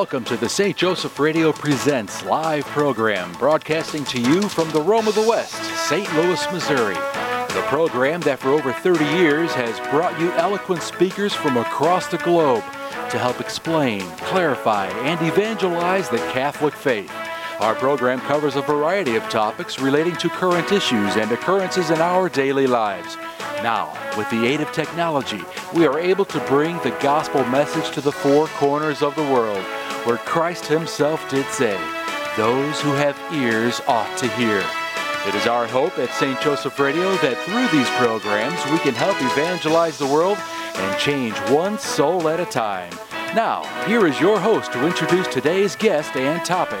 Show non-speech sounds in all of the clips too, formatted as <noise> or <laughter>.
welcome to the St. Joseph Radio Presents live program, broadcasting to you from the Rome of the West, St. Louis, Missouri. The program that for over 30 years has brought you eloquent speakers from across the globe to help explain, clarify, and evangelize the Catholic faith. Our program covers a variety of topics relating to current issues and occurrences in our daily lives. Now, with the aid of technology, we are able to bring the gospel message to the four corners of the world, where Christ Himself did say, Those who have ears ought to hear. It is our hope at St. Joseph Radio that through these programs we can help evangelize the world and change one soul at a time. Now, here is your host to introduce today's guest and topic.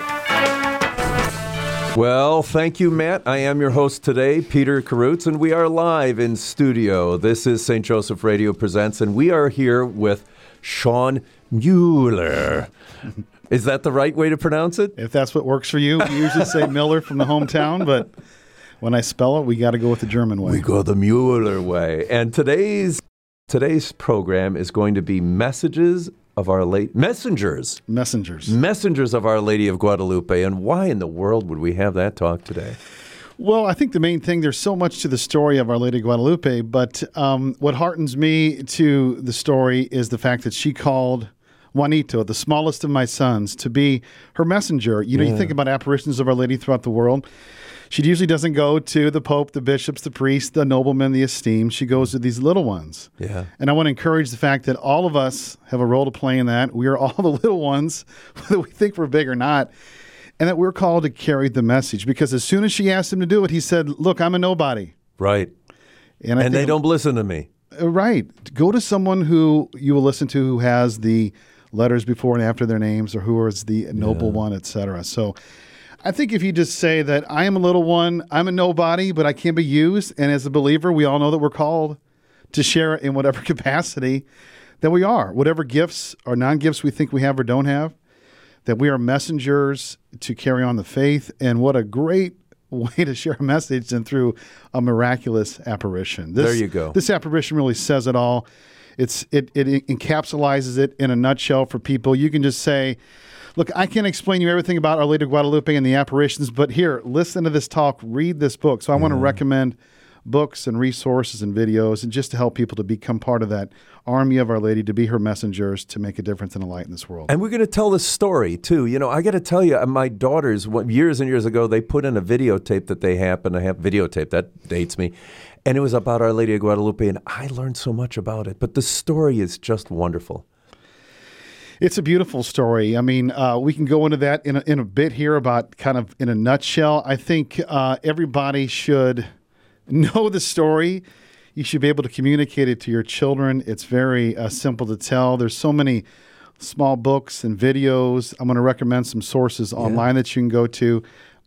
Well, thank you, Matt. I am your host today, Peter Karutz, and we are live in studio. This is St. Joseph Radio Presents, and we are here with Shawn Mueller. Is that the right way to pronounce it? If that's what works for you, we usually say <laughs> Miller from the hometown, but when I spell it, we got to go with the German way. We go the Mueller way. And today's today's program is going to be messages of Our late messengers, Messengers. messengers of Our Lady of Guadalupe. And why in the world would we have that talk today? Well, I think the main thing, there's so much to the story of Our Lady of Guadalupe, but um, what heartens me to the story is the fact that she called Juanito, the smallest of my sons, to be her messenger. You know, you think about apparitions of Our Lady throughout the world. She usually doesn't go to the Pope, the bishops, the priests, the noblemen, the esteemed. She goes to these little ones. Yeah. And I want to encourage the fact that all of us have a role to play in that. We are all <laughs> the little ones, whether we think we're big or not, and that we're called to carry the message. Because as soon as she asked him to do it, he said, Look, I'm a nobody. Right. And, I And they don't listen to me. Uh, Right. Go to someone who you will listen to who has the letters before and after their names or who is the noble one, etc. So I think if you just say that I am a little one, I'm a nobody, but I can be used, and as a believer, we all know that we're called to share it in whatever <laughs> capacity that we are, whatever gifts or non gifts we think we have or don't have, that we are messengers to carry on the faith. And what a great <laughs> way to share a message than through a miraculous apparition. This, There you go. This apparition really says it all. It's it, it encapsulizes it in a nutshell for people. You can just say, Look, I can't explain you everything about Our Lady of Guadalupe and the apparitions, but here, listen to this talk, read this book. So I want to mm. recommend books and resources and videos and just to help people to become part of that army of Our Lady, to be her messengers, to make a difference and a light in this world. And we're going to tell this story too. You know, I got to tell you, my daughters, years and years ago, they put in a videotape that they happen to have videotape that dates me, and it was about Our Lady of Guadalupe, and I learned so much about it. But the story is just wonderful. It's a beautiful story. I mean, uh, we can go into that in a, in a bit here about kind of in a nutshell. I think uh, everybody should know the story. You should be able to communicate it to your children. It's very uh, simple to tell. There's so many small books and videos. I'm going to recommend some sources online that you can go to.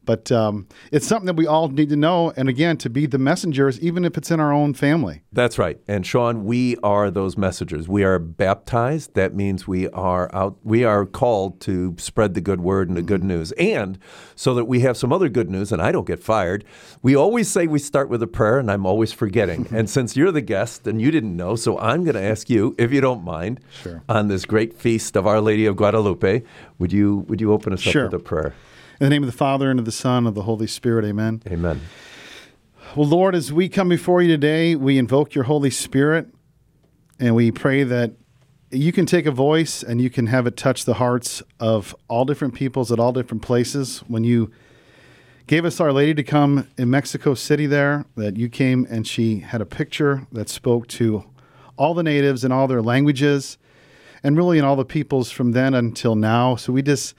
But um, it's something that we all need to know. And again, to be the messengers, even if it's in our own family. That's right. And Shawn, we are those messengers. We are baptized. That means we are out we are called to spread the good word and the good news. And so that we have some other good news and I don't get fired, we always say we start with a prayer and I'm always forgetting. <laughs> and since you're the guest and you didn't know, so I'm going to ask you if you don't mind Sure. on this great feast of Our Lady of Guadalupe, would you would you open us Sure. up with a prayer? In the name of the Father, and of the Son, and of the Holy Spirit, amen. Amen. Well, Lord, as we come before you today, we invoke your Holy Spirit and we pray that you can take a voice and you can have it touch the hearts of all different peoples at all different places. When you gave us Our Lady to come in Mexico City, there, that you came and she had a picture that spoke to all the natives in all their languages and really in all the peoples from then until now. So we just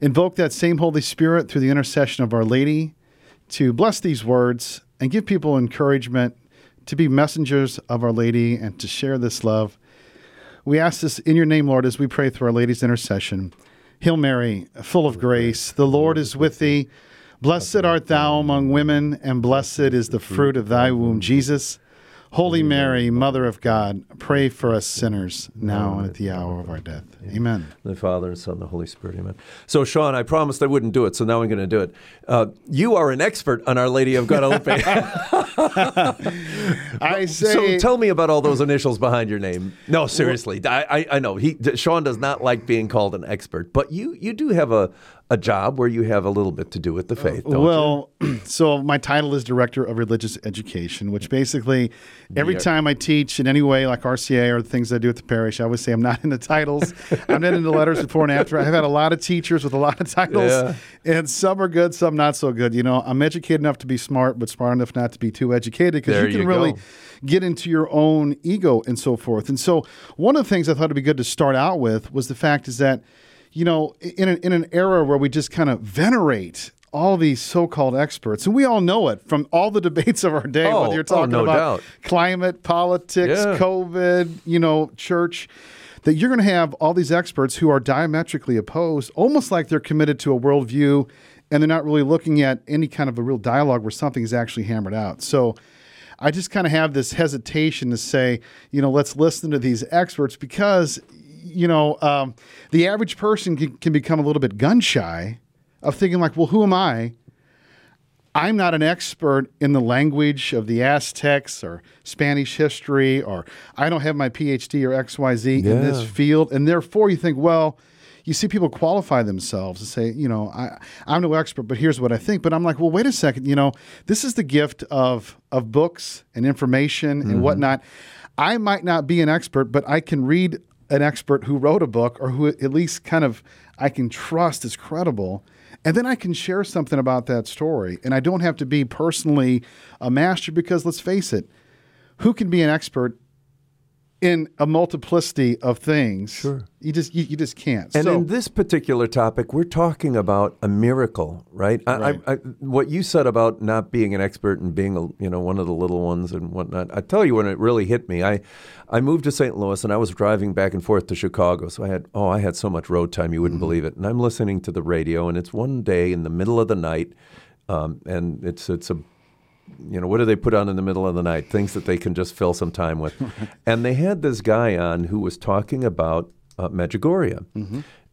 invoke that same Holy Spirit through the intercession of Our Lady to bless these words and give people encouragement to be messengers of Our Lady and to share this love. We ask this in your name, Lord, as we pray through Our Lady's intercession. Hail Mary, full of grace, the Lord is with thee. Blessed art thou among women, and blessed is the fruit of thy womb, Jesus. Holy Mary, Mother of God, pray for us sinners now and at the hour of our death. Amen. The Father and Son, and the Holy Spirit. Amen. So, Shawn, I promised I wouldn't do it, so now I'm going to do it. Uh, you are an expert on Our Lady of Guadalupe. <laughs> I say. so tell me about all those initials behind your name. No, seriously, I, I, I know he Shawn does not like being called an expert, but you you do have a, a job where you have a little bit to do with the uh, faith. Don't you? well, <clears throat> so my title is Director of Religious Education, which basically every Yeah. time I teach in any way, like RCIA or the things I do at the parish, I always say I'm not in the titles. I'm not in the letters before and after. I've had a lot of teachers with a lot of titles, Yeah. and some are good, some not so good. You know, I'm educated enough to be smart, but smart enough not to be too educated because you can you really go. get into your own ego and so forth. And so, one of the things I thought it'd be good to start out with was the fact is that, you know, in an, in an era where we just kind of venerate all these so-called experts, and we all know it from all the <laughs> debates of our day, Oh, whether you're oh, talking no about doubt. climate, politics, Yeah. COVID, you know, church. That you're going to have all these experts who are diametrically opposed, almost like they're committed to a worldview, and they're not really looking at any kind of a real dialogue where something is actually hammered out. So, I just kind of have this hesitation to say, you know, let's listen to these experts because, you know, um, the average person can, can become a little bit gun shy of thinking like, well, who am I? I'm not an expert in the language of the Aztecs or Spanish history, or I don't have my PhD or XYZ in this field. And therefore, you think, well, you see people qualify themselves and say, you know, I, I'm no expert, but here's what I think. But I'm like, well, wait a second. You know, this is the gift of of books and information and whatnot. I might not be an expert, but I can read an expert who wrote a book or who at least kind of I can trust is credible. And then I can share something about that story. And I don't have to be personally a master because let's face it, who can be an expert in a multiplicity of things? Sure. You just you, you just can't. And so in this particular topic, we're talking about a miracle, right? I, Right. I, I, what you said about not being an expert and being, a, you know, one of the little ones and whatnot. I tell you when it really hit me. I, I moved to St. Louis and I was driving back and forth to Chicago. So I had, oh, I had so much road time you wouldn't believe it. And I'm listening to the radio, and it's one day in the middle of the night, um, and it's it's a you know, what do they put on in the middle of the night? Things that they can just fill some time with. <laughs> and they had this guy on who was talking about uh, Medjugorje.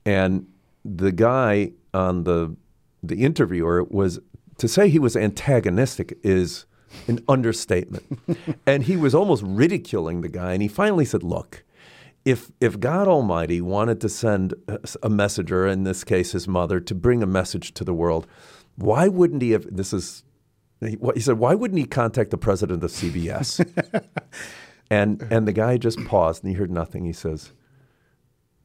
And the guy on the the interviewer was to say he was antagonistic is an understatement. <laughs> and he was almost ridiculing the guy. And he finally said, "Look, if if God Almighty wanted to send a- a messenger, in this case his mother, to bring a message to the world, why wouldn't he have? This is he, he said. Why wouldn't he contact the president of CBS? <laughs> and and the guy just paused and he heard nothing. He says,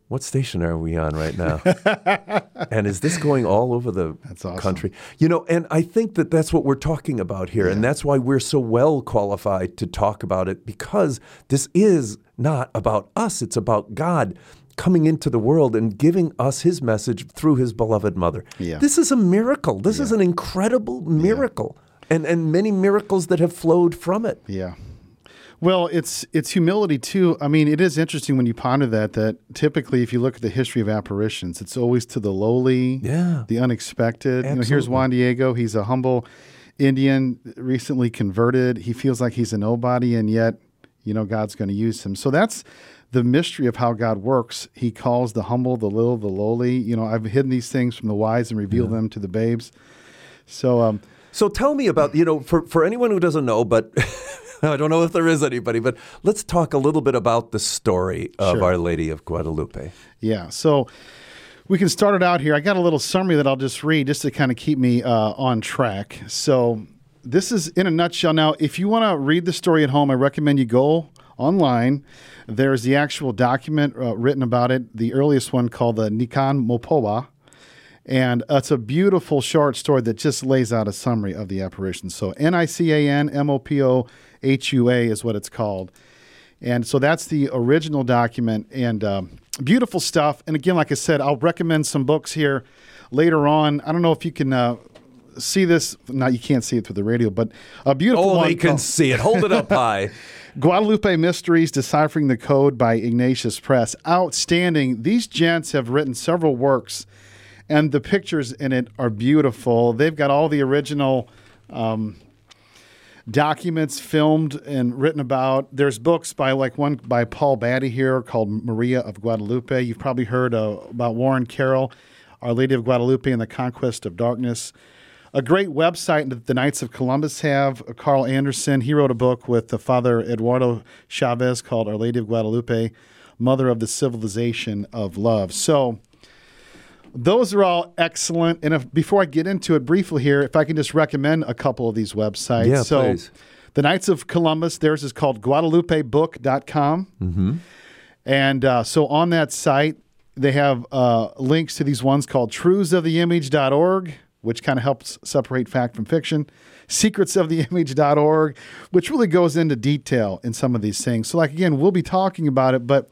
"What station are we on right now? <laughs> and is this going all over the awesome. country? You know, and I think that that's what we're talking about here, and that's why we're so well qualified to talk about it because this is not about us; it's about God." Coming into the world and giving us his message through his beloved mother. Yeah. This is a miracle. This is an incredible miracle. And, and many miracles that have flowed from it. Yeah. Well, it's it's humility too. I mean, it is interesting when you ponder that. That typically, if you look at the history of apparitions, it's always to the lowly, Yeah. the unexpected. You know, here's Juan Diego. He's a humble Indian, recently converted. He feels like he's a nobody, and yet, you know, God's going to use him. So that's the mystery of how God works. He calls the humble, the little, the lowly. You know, I've hidden these things from the wise and revealed them to the babes. So, um, So tell me about, you know, for, for anyone who doesn't know, but <laughs> I don't know if there is anybody, but let's talk a little bit about the story of Sure. Our Lady of Guadalupe. Yeah. So we can start it out here. I got a little summary that I'll just read just to kind of keep me uh, on track. So this is in a nutshell. Now, if you want to read the story at home, I recommend you go online. There's the actual document uh, written about it, the earliest one called the Nican Mopohua. And it's a beautiful short story that just lays out a summary of the apparition. So N I C A N M O P O H U A is what it's called. And so that's the original document and um, beautiful stuff. And again, like I said, I'll recommend some books here later on. I don't know if you can uh, see this. Now, you can't see it through the radio, but a beautiful Oh, one. they can see it. Hold it up high. <laughs> <laughs> Guadalupe Mysteries Deciphering the Code by Ignatius Press. Outstanding. These gents have written several works, and the pictures in it are beautiful. They've got all the original um, documents filmed and written about. There's books by like one by Paul Badde here called Maria of Guadalupe. You've probably heard uh, about Warren Carroll, Our Lady of Guadalupe and the Conquest of Darkness. A great website that the Knights of Columbus have. Uh, Carl Anderson, he wrote a book with the Father Eduardo Chavez called Our Lady of Guadalupe, Mother of the Civilization of Love. So, those are all excellent. And if, before I get into it briefly here, if I can just recommend a couple of these websites. Yeah, so, please. the Knights of Columbus, theirs is called GuadalupeBook.com. Mm-hmm. And uh, so on that site, they have uh, links to these ones called truthsoftheimage.org, which kind of helps separate fact from fiction, secretsoftheimage.org, which really goes into detail in some of these things. So, like, again, we'll be talking about it, but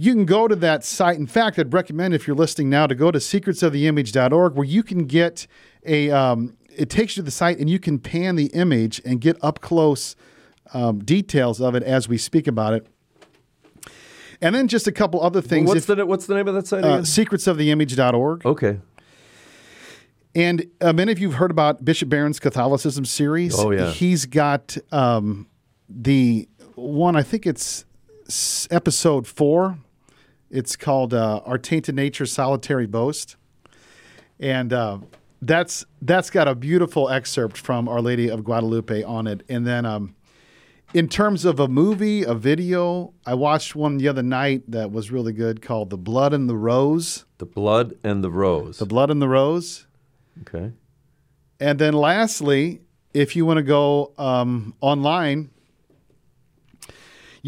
you can go to that site. In fact, I'd recommend if you're listening now to go to secretsoftheimage.org where you can get a, um, it takes you to the site and you can pan the image and get up close um, details of it as we speak about it. And then just a couple other things. What's If- the what's the name of that site uh, secretsoftheimage.org. okay. And uh, many of you have heard about Bishop Barron's Catholicism series. Oh, yeah. He's got um, the one, I think it's episode four. It's called uh, Our Tainted Nature Solitary Boast. And uh, that's that's got a beautiful excerpt from Our Lady of Guadalupe on it. And then um, in terms of a movie, a video, I watched one the other night that was really good called The Blood and the Rose. The blood and the rose. The Blood and the Rose. okay. And then lastly, if you want to go um, online,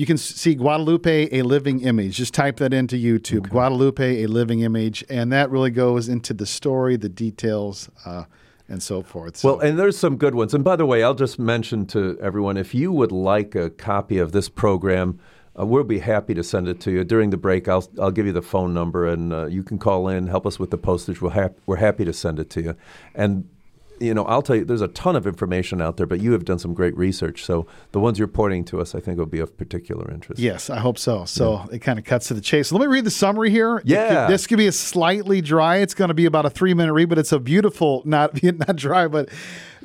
you can see Guadalupe, a living image. Just type that into YouTube, Guadalupe, a living image, and that really goes into the story, the details, uh, and so forth. So, Well, and there's some good ones. And by the way, I'll just mention to everyone if you would like a copy of this program, uh, we'll be happy to send it to you. During the break, I'll, I'll give you the phone number and uh, you can call in, help us with the postage. We're, hap- we're happy to send it to you. And, you know, I'll tell you, there's a ton of information out there, but you have done some great research. So the ones you're pointing to us, I think, will be of particular interest. yes, I hope so. So it kind of cuts to the chase. So let me read the summary here. Yeah. could- this could be a slightly dry. It's going to be about a three minute read, but it's a beautiful, not <laughs> not dry, but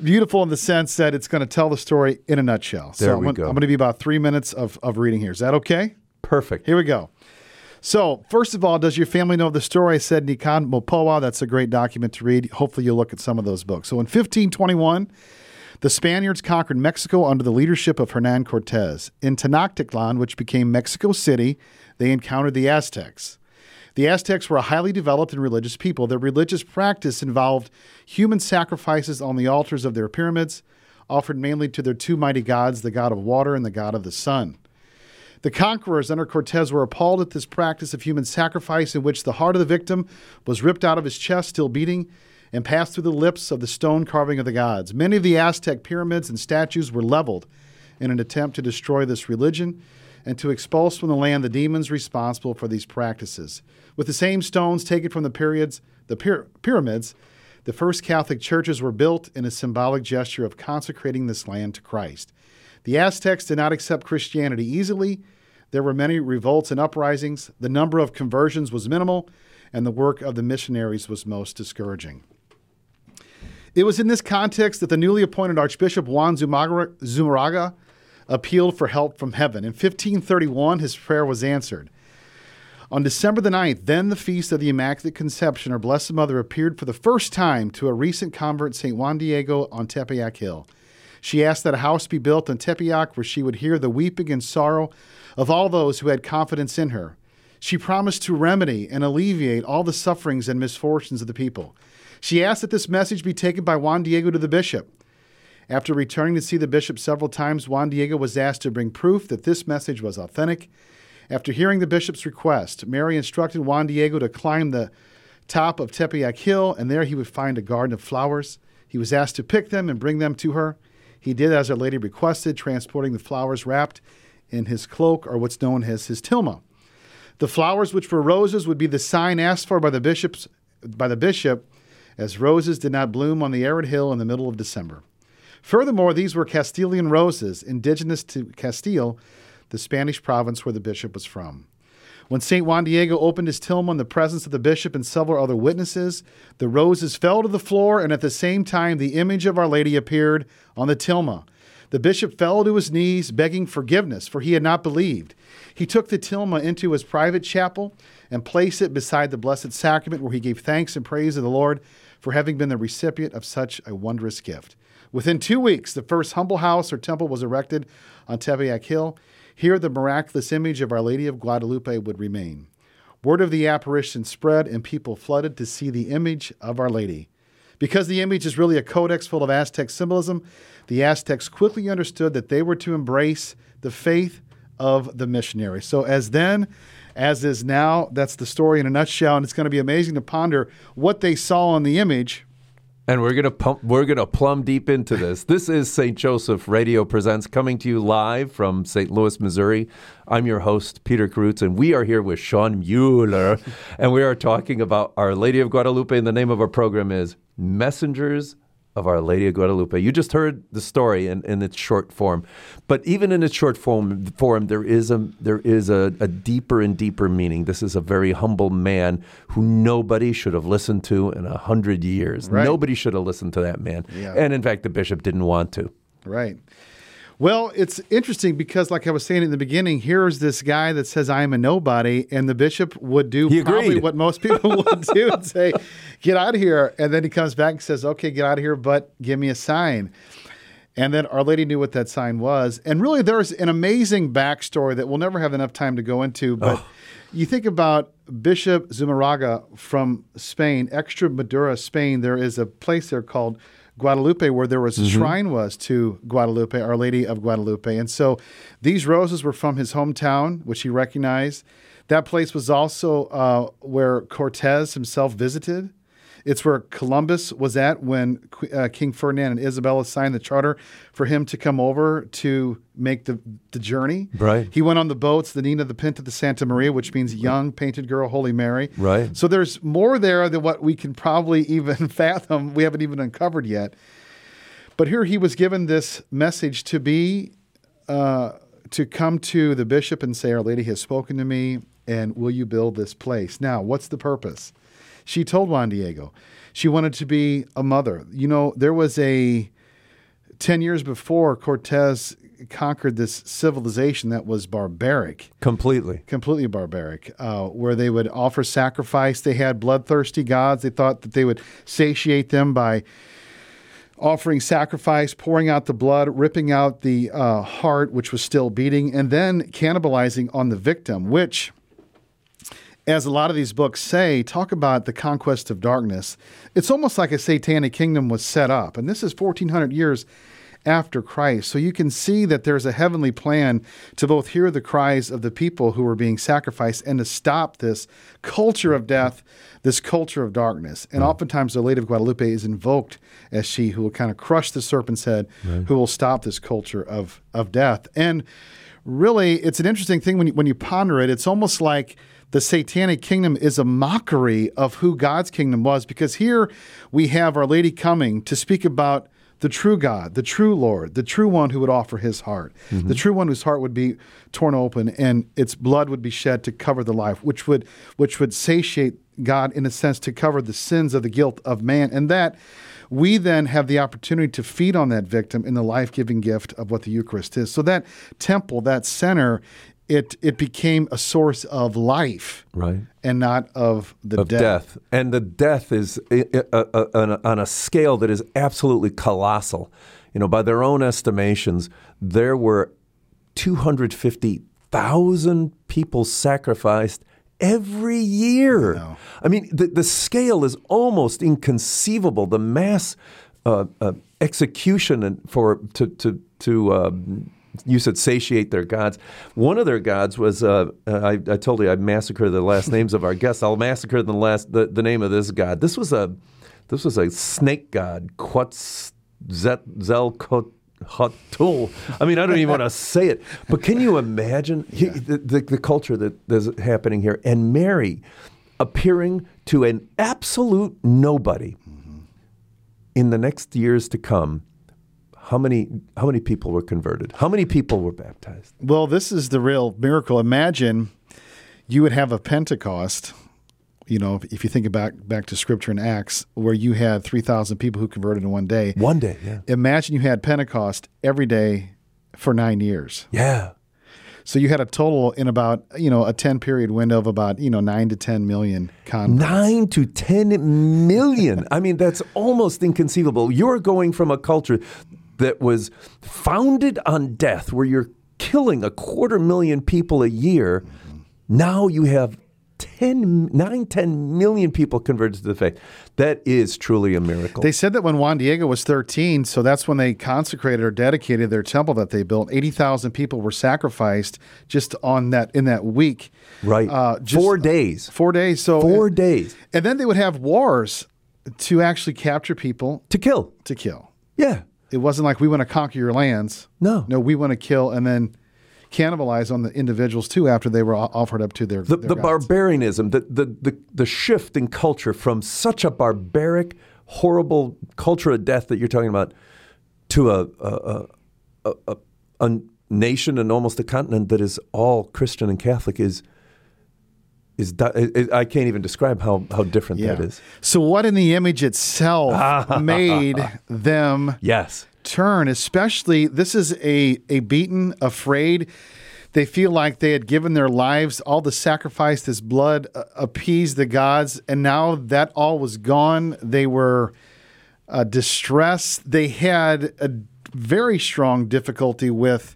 beautiful in the sense that it's going to tell the story in a nutshell. So There I'm we gonna- go. I'm going to be about three minutes of, of reading here. Is that okay? Perfect. Here we go. So, first of all, does your family know the story? I said Nican Mopohua. That's a great document to read. Hopefully, you'll look at some of those books. So, in 1521, the Spaniards conquered Mexico under the leadership of Hernan Cortez. In Tenochtitlan, which became Mexico City, they encountered the Aztecs. The Aztecs were a highly developed and religious people. Their religious practice involved human sacrifices on the altars of their pyramids, offered mainly to their two mighty gods, the god of water and the god of the sun. The conquerors under Cortez were appalled at this practice of human sacrifice in which the heart of the victim was ripped out of his chest, still beating, and passed through the lips of the stone carving of the gods. Many of the Aztec pyramids and statues were leveled in an attempt to destroy this religion and to expulse from the land the demons responsible for these practices. With the same stones taken from the periods, the pyra- pyramids, the first Catholic churches were built in a symbolic gesture of consecrating this land to Christ. The Aztecs did not accept Christianity easily. There were many revolts and uprisings. The number of conversions was minimal, and the work of the missionaries was most discouraging. It was in this context that the newly appointed Archbishop Juan Zumarraga appealed for help from heaven. In 1531, his prayer was answered. On December the 9th, then the feast of the Immaculate Conception, our Blessed Mother appeared for the first time to a recent convert, St. Juan Diego, on Tepeyac Hill. She asked that a house be built on Tepeyac where she would hear the weeping and sorrow of all those who had confidence in her. She promised to remedy and alleviate all the sufferings and misfortunes of the people. She asked that this message be taken by Juan Diego to the bishop. After returning to see the bishop several times, Juan Diego was asked to bring proof that this message was authentic. After hearing the bishop's request, Mary instructed Juan Diego to climb the top of Tepeyac Hill, and there he would find a garden of flowers. He was asked to pick them and bring them to her. He did as Our Lady requested, transporting the flowers wrapped in his cloak, or what's known as his tilma. The flowers, which were roses, would be the sign asked for by the bishops by the bishop, as roses did not bloom on the arid hill in the middle of December. Furthermore, these were Castilian roses, indigenous to Castile, the Spanish province where the bishop was from. When St. Juan Diego opened his tilma in the presence of the bishop and several other witnesses, the roses fell to the floor, and at the same time, the image of Our Lady appeared on the tilma. The bishop fell to his knees, begging forgiveness, for he had not believed. He took the tilma into his private chapel and placed it beside the Blessed Sacrament, where he gave thanks and praise to the Lord for having been the recipient of such a wondrous gift. Within two weeks, the first humble house or temple was erected on Tepeyac Hill. Here, the miraculous image of Our Lady of Guadalupe would remain. Word of the apparition spread, and people flooded to see the image of Our Lady. Because the image is really a codex full of Aztec symbolism, the Aztecs quickly understood that they were to embrace the faith of the missionary. So, as then, as is now, that's the story in a nutshell, and it's going to be amazing to ponder what they saw on the image and we're gonna pump, we're gonna plumb deep into this. This is St. Joseph Radio presents coming to you live from St. Louis, Missouri. I'm your host Peter Karutz, and we are here with Shawn Mueller, and we are talking about Our Lady of Guadalupe. And the name of our program is Messengers of Our Lady of Guadalupe. You just heard the story in, in its short form, but even in its short form, form there is a there is a, a deeper and deeper meaning. This is a very humble man who nobody should have listened to in a hundred years. Right. Nobody should have listened to that man, Yeah. and in fact, the bishop didn't want to. Right. Well, it's interesting because, like I was saying in the beginning, here's this guy that says, I am a nobody. And the bishop would do He probably agreed. what most people <laughs> would do and say, Get out of here. And then he comes back and says, Okay, get out of here, but give me a sign. And then Our Lady knew what that sign was. And really, there's an amazing backstory that we'll never have enough time to go into. But oh. you think about Bishop Zumarraga from Spain, Extremadura, Spain. There is a place there called Guadalupe where there was a shrine was to Guadalupe, Our Lady of Guadalupe. And so these roses were from his hometown, which he recognized. That place was also uh, where Cortez himself visited. It's where Columbus was at when uh, King Ferdinand and Isabella signed the charter for him to come over to make the, the journey. Right. He went on the boats, the Nina, the Pinta, the Santa Maria, which means young painted girl, Holy Mary. Right. So there's more there than what we can probably <laughs> even fathom. We haven't even uncovered yet. But here he was given this message to be, uh, to come to the bishop and say, Our Lady has spoken to me, and will you build this place? Now, what's the purpose? She told Juan Diego she wanted to be a mother. You know, there was a 10 years before Cortez conquered this civilization that was barbaric Completely. completely barbaric, uh, where they would offer sacrifice. They had bloodthirsty gods. They thought that they would satiate them by offering sacrifice, pouring out the blood, ripping out the uh, heart, which was still beating, and then cannibalizing on the victim, which as a lot of these books say, talk about the conquest of darkness. It's almost like a satanic kingdom was set up. And this is 1400 years after Christ. So you can see that there's a heavenly plan to both hear the cries of the people who were being sacrificed and to stop this culture of death, this culture of darkness. And hmm. oftentimes the Lady of Guadalupe is invoked as she who will kind of crush the serpent's head, who will stop this culture of, of death. And really, it's an interesting thing when you, when you ponder it. It's almost like the satanic kingdom is a mockery of who God's kingdom was because here we have Our Lady coming to speak about the true God, the true Lord, the true one who would offer his heart, the mm-hmm. true one whose heart would be torn open and its blood would be shed to cover the life, which would which would satiate God in a sense to cover the sins of the guilt of man. And that we then have the opportunity to feed on that victim in the life-giving gift of what the Eucharist is. So that temple, that center, it it became a source of life Right. and not of the of death. And the death is on a- on a scale that is absolutely colossal. You know, by their own estimations, there were 250,000 people sacrificed every year. I mean, the, the scale is almost inconceivable. The mass uh, uh, execution and for to to to um, you said satiate their gods. One of their gods was uh, I, I told you I massacred the last names of our guests. I'll massacre the last the, the name of this god. This was a this was a snake god, Quetzalcoatl. I mean, I don't even want to say it, but can you imagine he- the, the, the culture that is happening here? And Mary appearing to an absolute nobody in the next years to come. How many how many people were converted? How many people were baptized? Well, this is the real miracle. Imagine you would have a Pentecost You know, if, you think back back to Scripture in Acts, where you had three thousand people who converted in one day. One day, yeah. Imagine you had Pentecost every day for nine years. Yeah. So you had a total in about you know a ten period window of about you know nine to ten million converts. Nine to 10 million. I mean, that's almost inconceivable. You're going from a culture that was founded on death, where you're killing a quarter million people a year. Now you have 10, 9, 10 million people converted to the faith. That is truly a miracle. They said that when Juan Diego was 13, so that's when they consecrated or dedicated their temple that they built. 80,000 people were sacrificed just on that in that week. right. Uh, just- Four days. Four days. So Four days And then they would have wars to actually capture people to kill. to kill. Yeah. It wasn't like we want to conquer your lands. No. No, we want to kill and then cannibalize on the individuals too after they were offered up to their The, their the barbarianism, the, the, the, the shift in culture from such a barbaric, horrible culture of death that you're talking about to a, a, a, a, a nation and almost a continent that is all Christian and Catholic is. Is di- I I can't even describe how, how different that is. So what in the image itself <laughs> made them Yes. turn, especially this is a, a beaten, afraid. They feel like they had given their lives, all the sacrifice, this blood uh, appeased the gods, and now that all was gone. They were uh, distressed. They had a very strong difficulty with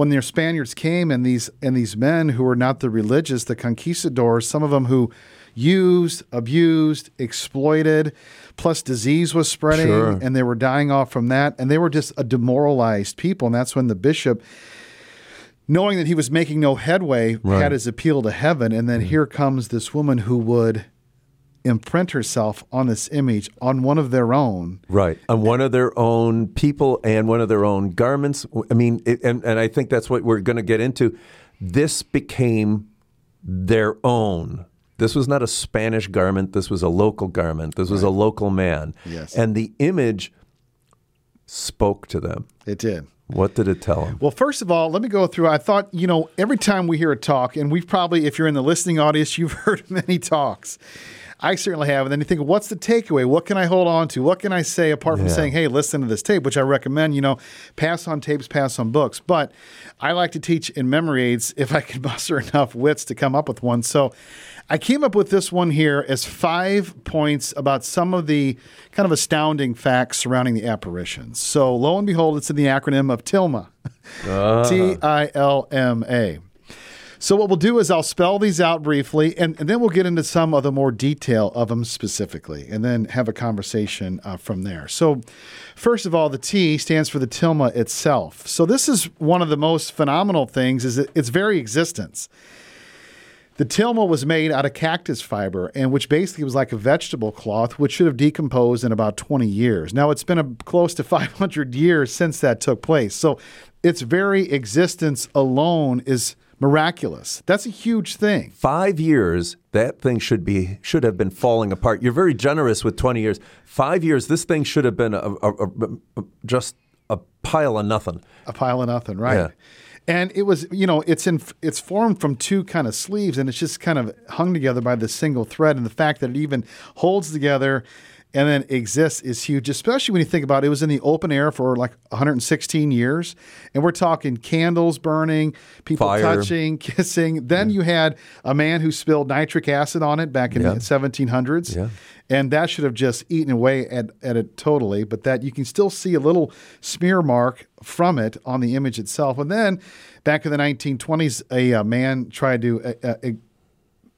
when their Spaniards came and these and these men who were not the religious, the conquistadors, some of them who used, abused, exploited, plus disease was spreading Sure. and they were dying off from that, and they were just a demoralized people. And that's when the bishop, knowing that he was making no headway, had his appeal to heaven. And then mm. here comes this woman who would imprint herself on this image on one of their own. Right. On one of their own people and one of their own garments. I mean, it, and, and I think that's what we're going to get into. This became their own. This was not a Spanish garment. This was a local garment. This was a local man. Yes. And the image spoke to them. It did. What did it tell them? Well, first of all, let me go through. I thought, you know, every time we hear a talk, and we've probably, if you're in the listening audience, <laughs> you've heard many talks. I certainly have. And then you think, what's the takeaway? What can I hold on to? What can I say apart from Yeah. saying, hey, listen to this tape, which I recommend, you know, pass on tapes, pass on books. But I like to teach in memory aids <laughs> if I can muster enough wits to come up with one. So I came up with this one here as five points about some of the kind of astounding facts surrounding the apparitions. So lo and behold, it's in the acronym of TILMA. T I L M A. Ah. So what we'll do is I'll spell these out briefly, and, and then we'll get into some of the more detail of them specifically, and then have a conversation uh, from there. So, first of all, the T stands for the tilma itself. So this is one of the most phenomenal things: is its very existence. The tilma was made out of cactus fiber, and which basically was like a vegetable cloth, which should have decomposed in about 20 years. Now it's been a, close to <laughs> 500 years since that took place. So its very existence alone is miraculous. That's a huge thing. Five years, that thing should be should have been falling apart. You're very generous with 20 years. Five years, this thing should have been a, a, a, a- just a pile of nothing. A pile of nothing, right? Yeah. And it was, you know, it's in it's formed from two kind of sleeves, and it's just kind of hung together by this single thread. And the fact that it even holds together and then exists is huge, especially when you think about it. It was in the open air for like 116 years, and we're talking candles burning, people Fire. touching, <laughs> kissing. Then you had a man who spilled nitric acid on it back in Yeah. the 1700s. Yeah. And that should have just eaten away at, at it totally, but that you can still see a little smear mark from it on the image itself. And then back in the 1920s, a, uh man tried to uh, uh, uh,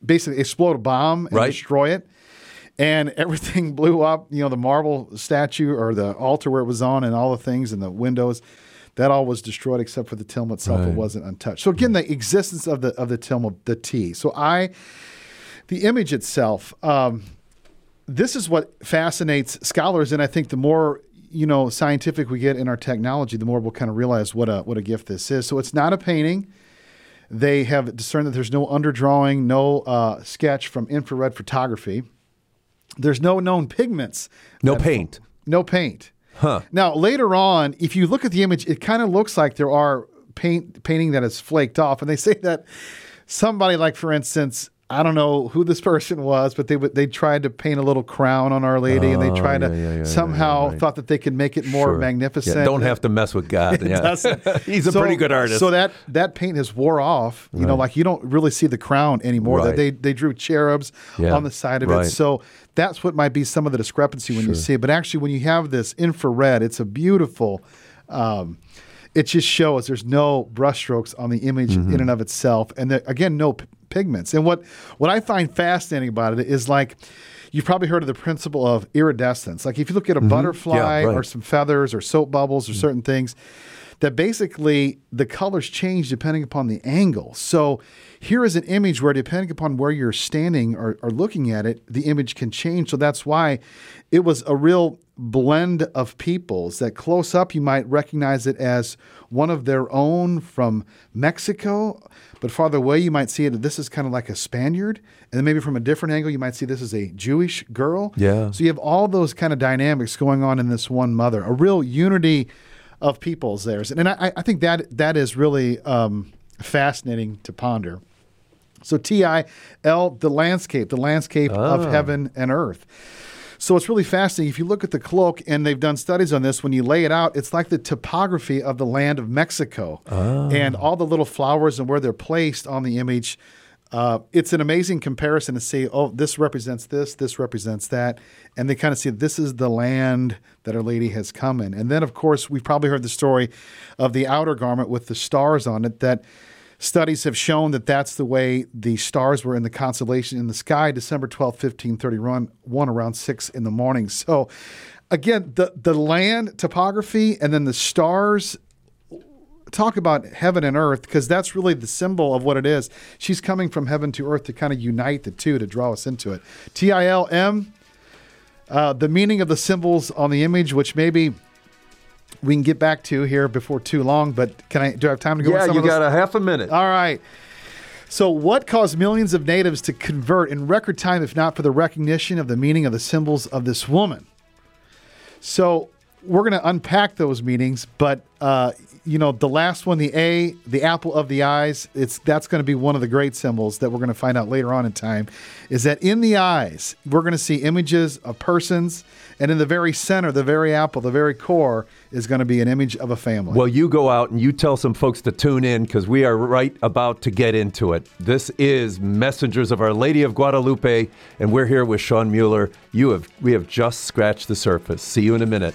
basically explode a bomb and Right. destroy it. And <laughs> everything blew up. You know, the marble statue or the altar where it was on, and all the things and the windows, that all was destroyed except for the tilma itself. It wasn't untouched. So again, the existence of the of the tilma, the T. So I, the image itself. Um, this is what fascinates scholars, and I think the more you know scientific we get in our technology, the more we'll kind of realize what a what a gift this is. So it's not a painting. They have discerned that there's no underdrawing, no uh, sketch from infrared photography. There's no known pigments. No that- paint. No paint. Huh. Now later on, if you look at the image, it kind of looks like there are paint painting that is flaked off, and they <laughs> say that somebody like, for instance, I don't know who this person was, but they they tried to paint a little crown on Our Lady, and they Oh, tried yeah, to yeah, yeah, somehow right. thought that they could make it more Sure. magnificent. Yeah, don't have to mess with God. <laughs> yeah. <laughs> He's a So- pretty good artist. So that that paint has wore off. You know, like you don't really see the crown anymore. That Right. they they drew cherubs on the side of right. it. So that's what might be some of the discrepancy when you see it. But actually, when you have this infrared, it's a beautiful. Um, it just shows there's no brushstrokes on the image Mm-hmm. in and of itself, and there, again, no p- pigments. And what what I find fascinating about it is like. You've probably heard of the principle of iridescence. Like if you look at a butterfly Mm-hmm. Yeah, right. or some feathers or soap bubbles or certain things, that basically the colors change depending upon the angle. So here is an image where, depending upon where you're standing or, or looking at it, the image can change. So that's why it was a real blend of peoples that close up you might recognize it as one of their own from Mexico, but farther away you might see it this is kind of like a Spaniard, and then maybe from a different angle you might see this is a Jewish girl. Yeah. So you have all those kind of dynamics going on in this one mother, a real unity of peoples there. And I, I think that that is really um, fascinating to ponder. So T I L, the landscape, the landscape of heaven and earth. So it's really fascinating. If you look at the cloak, and they've done studies on this, when you lay it out, it's like the topography of the land of Mexico, and all the little flowers and where they're placed on the image. Uh, it's an amazing comparison to see. Oh, this represents this. This represents that, and they kind of see this is the land that Our Lady has come in. And then, of course, we've probably heard the story of the outer garment with the stars on it. That Studies have shown that that's the way the stars were in the constellation in the sky, December 12, 1531, one around six in the morning. So, again, the, the land topography and then the stars talk about heaven and earth because that's really the symbol of what it is. She's coming from heaven to earth to kind of unite the two to draw us into it. T I L M, uh, the meaning of the symbols on the image, which maybe we can get back to here before too long. But can I? Do I have time to go? yeah, you of those? got a half a minute. All right. So, what caused millions of natives to convert in record time, if not for the recognition of the meaning of the symbols of this woman? So, we're going to unpack those meanings, but uh, you know, the last one, the A, the apple of the eyes, it's that's going to be one of the great symbols that we're going to find out later on in time. Is that in the eyes, we're going to see images of persons, and in the very center, the very apple, the very core, is going to be an image of a family. Well, you go out and you tell some folks to tune in because we are right about to get into it. This is Messengers of Our Lady of Guadalupe, and we're here with Shawn Mueller. You have we have just scratched the surface. See you in a minute.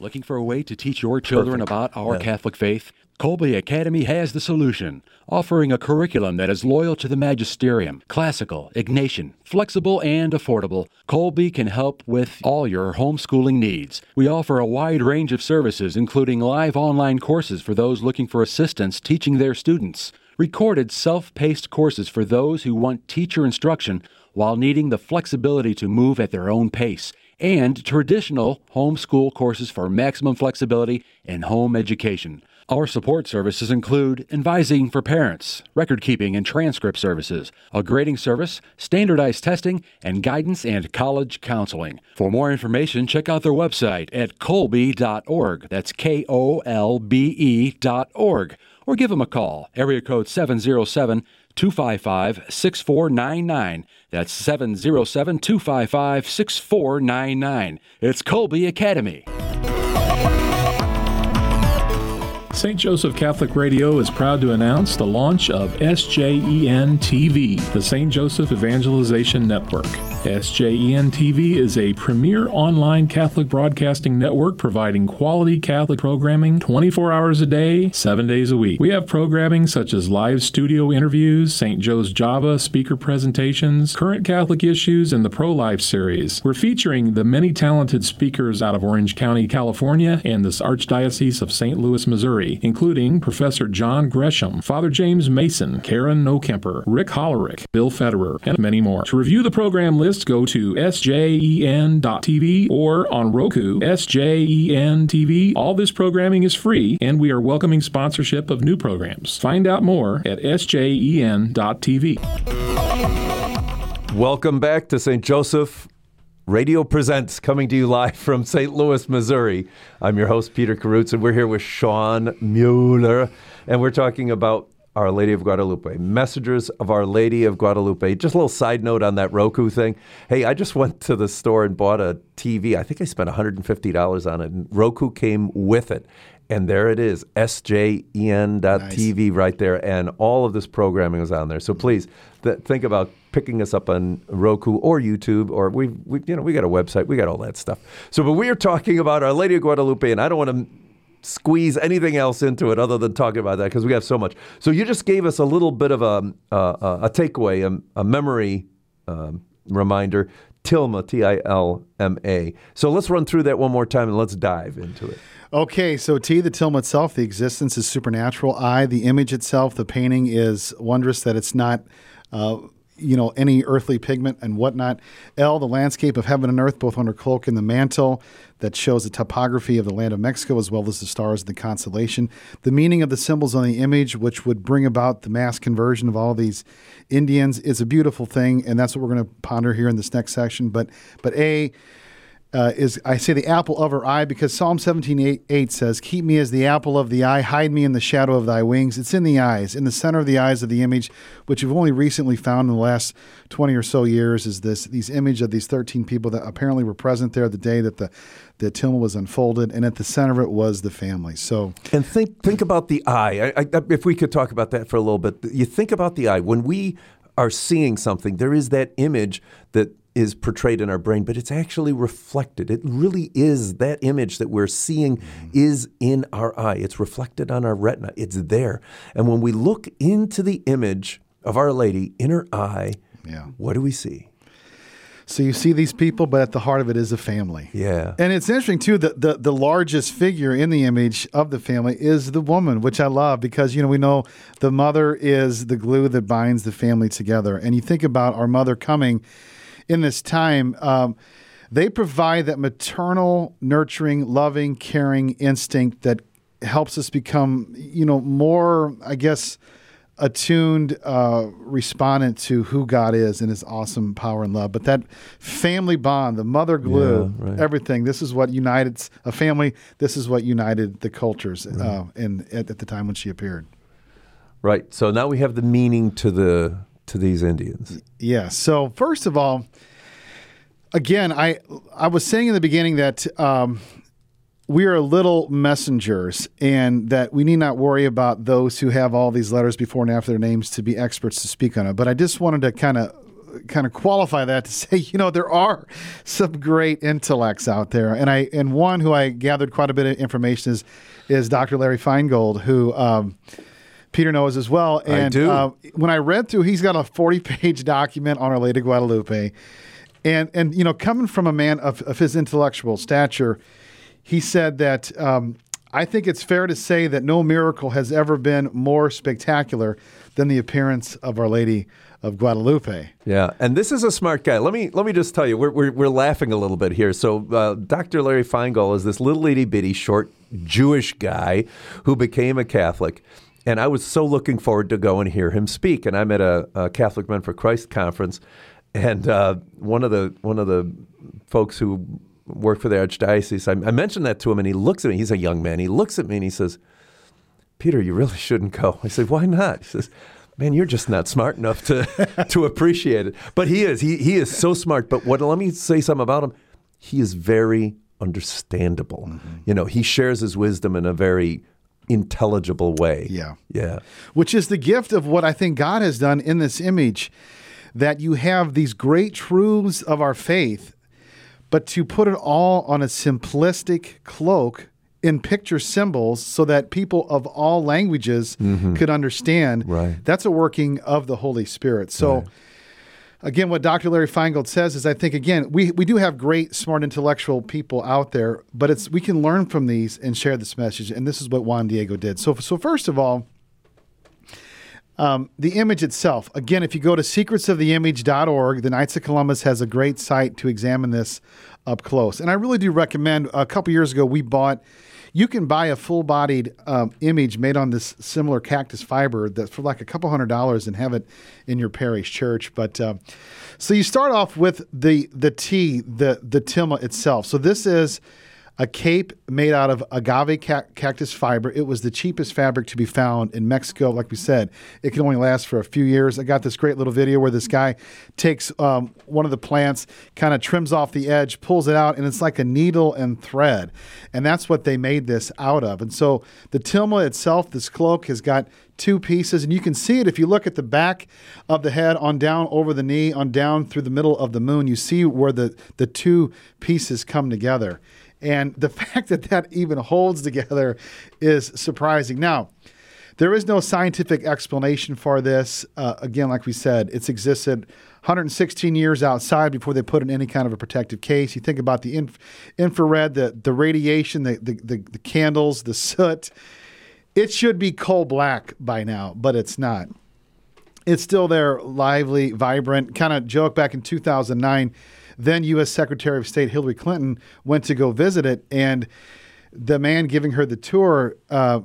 Looking for a way to teach your children about our Catholic faith? Kolbe Academy has the solution, offering a curriculum that is loyal to the magisterium, classical, Ignatian, flexible, and affordable. Kolbe can help with all your homeschooling needs. We offer a wide range of services, including live online courses for those looking for assistance teaching their students, recorded self paced courses for those who want teacher instruction while needing the flexibility to move at their own pace and traditional homeschool courses for maximum flexibility in home education. Our support services include advising for parents, record keeping and transcript services, a grading service, standardized testing, and guidance and college counseling. For more information, check out their website at kolbe.org. That's K O L B E dot org. Or give them a call, area code 707 255 6499. That's 707 255 6499. It's Kolbe Academy. St. Joseph Catholic Radio is proud to announce the launch of SJEN TV, the St. Joseph Evangelization Network. SJEN TV is a premier online Catholic broadcasting network providing quality Catholic programming 24 hours a day, 7 days a week. We have programming such as live studio interviews, St. Joe's Java speaker presentations, current Catholic issues, and the Pro Life series. We're featuring the many talented speakers out of Orange County, California, and this Archdiocese of St. Louis, Missouri including Professor John Gresham, Father James Mason, Karen Nokemper, Rick Hollerick, Bill Federer, and many more. To review the program list, go to sjen.tv or on Roku, SJEN TV. All this programming is free, and we are welcoming sponsorship of new programs. Find out more at sjen.tv. Welcome back to St. Joseph Radio Presents, coming to you live from St. Louis, Missouri. I'm your host, Peter Karutz, and we're here with Shawn Mueller, and we're talking about Our Lady of Guadalupe, Messengers of Our Lady of Guadalupe. Just a little side note on that Roku thing. Hey, I just went to the store and bought a TV. I think I spent $150 on it, and Roku came with it. And there it is, sjen.tv nice. right there. And all of this programming is on there. So please th- think about picking us up on Roku or YouTube, or we, we, you know, we got a website, we got all that stuff. So, but we are talking about Our Lady of Guadalupe, and I don't want to squeeze anything else into it other than talking about that because we have so much. So you just gave us a little bit of a, a, a takeaway, a, a memory um, reminder. Tilma, T I L M A. So let's run through that one more time and let's dive into it. Okay, so T, the Tilma itself, the existence is supernatural. I, the image itself, the painting is wondrous that it's not uh, you know, any earthly pigment and whatnot. L, the landscape of heaven and earth, both under cloak and the mantle, that shows the topography of the land of Mexico as well as the stars and the constellation. The meaning of the symbols on the image, which would bring about the mass conversion of all these Indians, is a beautiful thing, and that's what we're going to ponder here in this next section. But, but A, uh, is I say the apple of her eye because Psalm 17 8, 8, says, Keep me as the apple of the eye, hide me in the shadow of thy wings. It's in the eyes, in the center of the eyes of the image, which we've only recently found in the last 20 or so years, is this these image of these 13 people that apparently were present there the day that the, the Tilma was unfolded, and at the center of it was the family. So, and think think about the eye. I, I, if we could talk about that for a little bit, you think about the eye when we are seeing something. There is that image that is portrayed in our brain, but it's actually reflected. It really is that image that we're seeing mm-hmm. is in our eye. It's reflected on our retina. It's there. And when we look into the image of Our Lady in her eye, yeah. what do we see? So you see these people, but at the heart of it is a family. Yeah. And it's interesting too that the, the largest figure in the image of the family is the woman, which I love because you know we know the mother is the glue that binds the family together. And you think about our mother coming in this time, um, they provide that maternal, nurturing, loving, caring instinct that helps us become, you know, more, I guess, attuned uh, respondent to who God is and His awesome power and love. But that family bond, the mother glue, yeah, right. everything. This is what united a family. This is what united the cultures right. uh, in at, at the time when she appeared. Right. So now we have the meaning to the to these Indians? Yeah. So first of all, again, I I was saying in the beginning that um, we are little messengers, and that we need not worry about those who have all these letters before and after their names to be experts to speak on it. But I just wanted to kind of kind of qualify that to <laughs> say, you know, there are some great intellects out there, and I and one who I gathered quite a bit of information is is Dr. Larry Feingold, who. Um, Peter knows as well. And I do. Uh, when I read through, he's got a 40 page <laughs> document on Our Lady of Guadalupe. And, and you know, coming from a man of, of his intellectual stature, he said that um, I think it's fair to say that no miracle has ever been more spectacular than the appearance of Our Lady of Guadalupe. Yeah, and this is a smart guy. Let me let me just tell you, we're we're, we're laughing a little bit here. So, uh, Dr. Larry Feingold is this little itty bitty short Jewish guy who became a Catholic. And I was so looking forward to go and hear him speak. And I'm at a, a Catholic Men for Christ conference, and uh, one of the one of the folks who work for the archdiocese, I, I mentioned that to him, and he looks at me. He's a young man. He looks at me and he says, "Peter, you really shouldn't go." I said, "Why not?" He says, "Man, you're just not smart enough to <laughs> to appreciate it." But he is. He he is so smart. But what? Let me say something about him. He is very understandable. Mm-hmm. You know, he shares his wisdom in a very intelligible way. Yeah. Yeah. Which is the gift of what I think God has done in this image that you have these great truths of our faith, but to put it all on a simplistic cloak in picture symbols so that people of all languages mm-hmm. could understand. Right. That's a working of the Holy Spirit. So right again, what Dr. Larry Feingold says is I think, again, we, we do have great, smart, intellectual people out there, but it's we can learn from these and share this message. And this is what Juan Diego did. So, so first of all, um, the image itself. Again, if you go to secretsoftheimage.org, the Knights of Columbus has a great site to examine this up close. And I really do recommend. A couple years ago, we bought you can buy a full bodied um, image made on this similar cactus fiber that for like a couple hundred dollars and have it in your parish church. But uh, so you start off with the the tea, the the tilma itself. So this is a cape made out of agave ca- cactus fiber. It was the cheapest fabric to be found in Mexico. Like we said, it can only last for a few years. I got this great little video where this guy takes um, one of the plants, kind of trims off the edge, pulls it out, and it's like a needle and thread. And that's what they made this out of. And so the tilma itself, this cloak, has got two pieces, and you can see it if you look at the back of the head on down over the knee, on down through the middle of the moon. You see where the, the two pieces come together. And the <laughs> fact that that even holds together is surprising. Now, there is no scientific explanation for this. Uh, again, like we said, it's existed 116 years outside before they put in any kind of a protective case. You think about the inf- infrared, the, the radiation, the, the, the, the candles, the soot. It should be coal black by now, but it's not. It's still there, lively, vibrant. Kind of joke back in 2009 then U.S. Secretary of State Hillary Clinton went to go visit it, and the man giving her the tour, uh,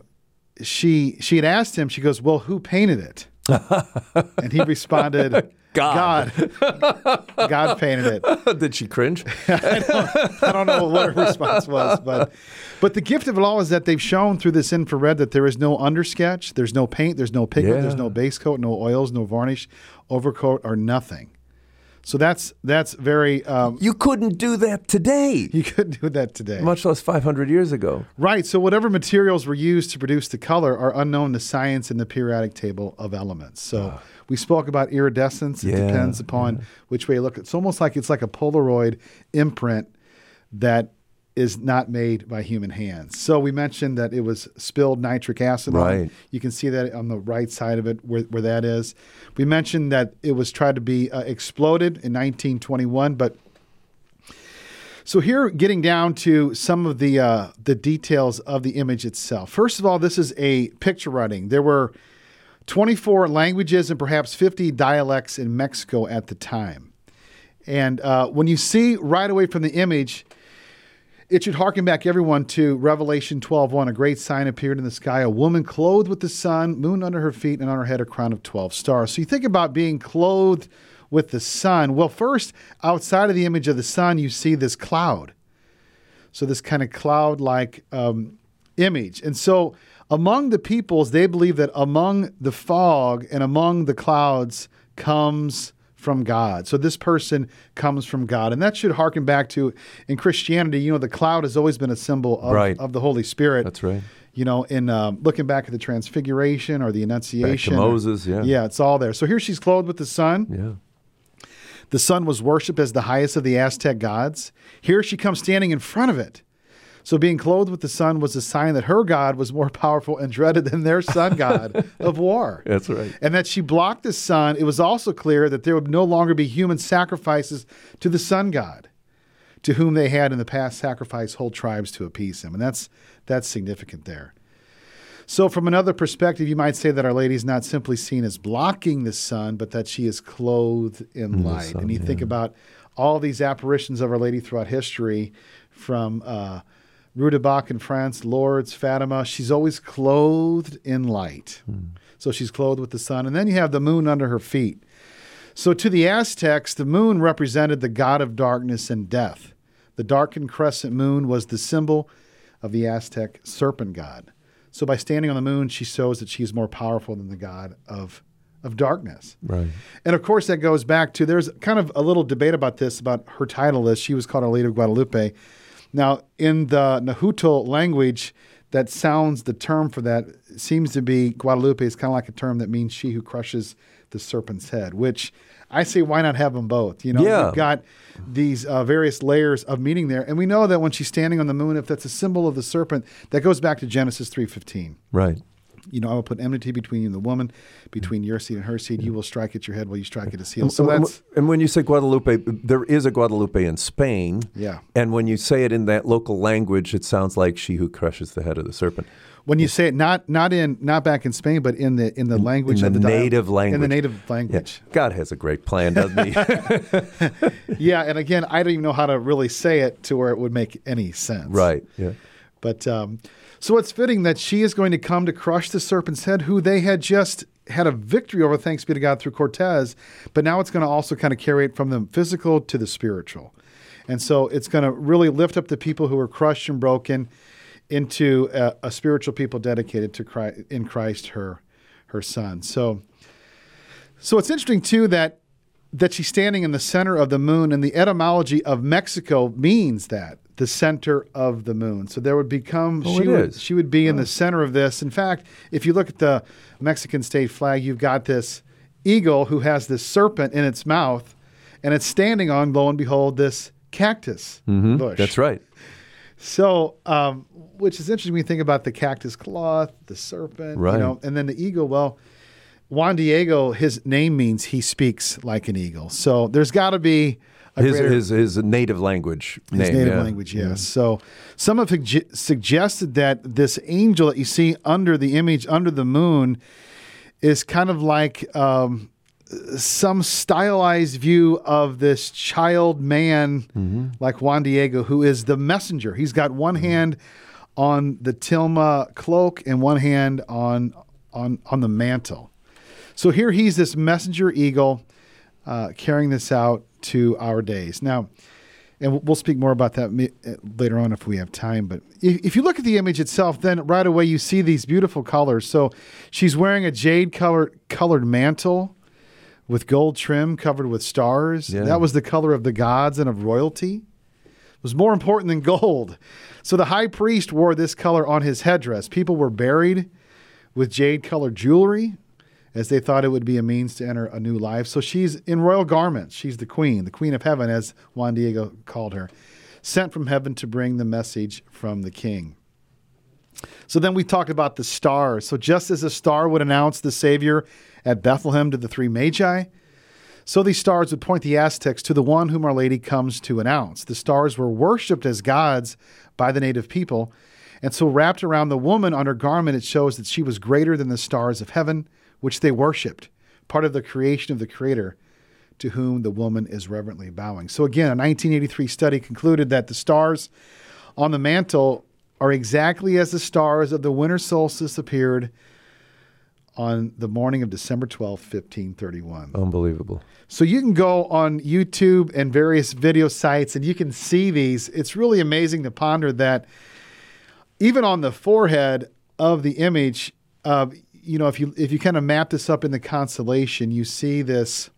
she she had asked him. She goes, "Well, who painted it?" <laughs> and he responded. God. God. <laughs> God painted it. Did she cringe? <laughs> I, don't, I don't know what her response was, but but the gift of it all is that they've shown through this infrared that there is no undersketch, there's no paint, there's no pigment, Yeah. there's no base coat, no oils, no varnish, overcoat, or nothing. So that's that's very um, You couldn't do that today, <laughs> you couldn't do that today. much less 500 years ago. Right. So whatever materials were used to produce the color are unknown to science in the periodic table of elements. So we spoke about iridescence. It Yeah, depends upon which way you look. It's almost like it's like a Polaroid imprint that is not made by human hands. So we mentioned that it was spilled nitric acid. on. Right. You can see that on the right side of it where, where that is. We mentioned that it was tried to be uh, exploded in 1921, but so here, getting down to some of the uh, the details of the image itself. First of all, this is a picture writing. There were 24 languages and perhaps 50 dialects in Mexico at the time. And uh, when you see right away from the image, it should harken back everyone to Revelation 12:1. A great sign appeared in the sky, a woman clothed with the sun, moon under her feet, and on her head a crown of 12 stars. So you think about being clothed with the sun. Well, first, outside of the image of the sun, you see this cloud. So this kind of cloud-like um, image. And so among the peoples, they believe that among the fog and among the clouds comes from God. So this person comes from God. And that should harken back to in Christianity, you know, the cloud has always been a symbol of, Right. of the Holy Spirit. That's right. You know, in um, looking back at the Transfiguration or the Annunciation. or- Moses, yeah. Yeah, it's all there. So here she's clothed with the sun. Yeah. The sun was worshipped as the highest of the Aztec gods. Here she comes standing in front of it. So being clothed with the sun was a sign that her god was more <laughs> powerful and dreaded than their sun god <laughs> of war. That's right. And that she blocked the sun. It was also clear that there would no longer be human sacrifices to the sun god, to whom they had in the past sacrificed whole tribes to appease him. And that's that's significant there. So, from another perspective, you might say that Our Lady is not simply seen as blocking the sun, but that she is clothed in light. sun, and you think about all these apparitions of Our Lady throughout history, from uh, Rue de Bac in France, Lourdes, Fatima. She's always clothed in light. Hmm. So she's clothed with the sun. And then you have the moon under her feet. So to the Aztecs, the moon represented the god of darkness and death. The darkened crescent moon was the symbol of the Aztec serpent god. So by standing on the moon, she shows that she's more powerful than the god of, of darkness. Right. And of course, that goes back to there's kind of a little debate about this about her title is she was called Our Lady of Guadalupe. Now, in the Nahuatl language, that sounds the term for that seems to be Guadalupe is kind of like a term that means she who crushes the serpent's head, which I say why not have them both? You know, Yeah. you've got these uh, various layers of meaning there, and we know that when she's standing on the moon, if that's a symbol of the serpent, that goes back to Genesis three fifteen Right. You know, I will put enmity between you and the woman, between your seed and her seed. You will strike at your head while you strike at his heel. So and, that's and when you say Guadalupe, there is a Guadalupe in Spain. Yeah. And when you say it in that local language, it sounds like she who crushes the head of the serpent. when you say it not not in not back in Spain, but in the in the language in of the the native language. In the native Yeah. language. God has a great plan, doesn't he? <laughs> <laughs> Yeah. and again, I don't even know how to really say it to where it would make any sense. right. Yeah. But um, so it's fitting that she is going to come to crush the serpent's head, who they had just had a victory over, thanks be to God, through Cortez. But now it's going to also kind of carry it from the physical to the spiritual. And so it's going to really lift up the people who are crushed and broken into a, a spiritual people dedicated to Christ, in Christ, her her son. So, so it's interesting too that that she's standing in the center of the moon, and the etymology of Mexico means that the center of the moon. So there would become Oh, she would she would be in the center of this. In fact, if you look at the Mexican state flag, you've got this eagle who has this serpent in its mouth, and it's standing on, lo and behold, this cactus bush. Mm-hmm. That's right. So, um, which is interesting when you think about the cactus cloth, the serpent, Right. you know, and then the eagle. Well, Juan Diego, his name means he speaks like an eagle. So there's got to be His, greater, his his native language his name. native yeah. language, yes. So some have sugge- suggested that this angel that you see under the image, under the moon, is kind of like um, some stylized view of this child man, Mm-hmm. like Juan Diego, who is the messenger. He's got one hand on the tilma cloak and one hand on on on the mantle. So here he's this messenger eagle uh, carrying this out to our days. Now, and we'll- speak more about that uh, later on if we have time. But if, if you look at the image itself, then right away you see these beautiful colors. So she's wearing a jade colored colored mantle with gold trim covered with stars. Yeah. That was the color of the gods and of royalty. It was more important than gold. So the high priest wore this color on his headdress. People were buried with jade colored jewelry as they thought it would be a means to enter a new life. So she's in royal garments. She's the queen, the queen of heaven, as Juan Diego called her, sent from heaven to bring the message from the king. So then we talked about the stars. So just as a star would announce the Savior at Bethlehem to the three magi, so these stars would point the Aztecs to the one whom Our Lady comes to announce. The stars were worshipped as gods by the native people. And so, wrapped around the woman on her garment, it shows that she was greater than the stars of heaven, which they worshipped, part of the creation of the Creator to whom the woman is reverently bowing. So, again, a 1983 study concluded that the stars on the mantle are exactly as the stars of the winter solstice appeared on the morning of December 12, 1531. Unbelievable. So you can go on YouTube and various video sites and you can see these. It's really amazing to ponder that even on the forehead of the image, uh, you know, if you if you kind of map this up in the constellation, you see this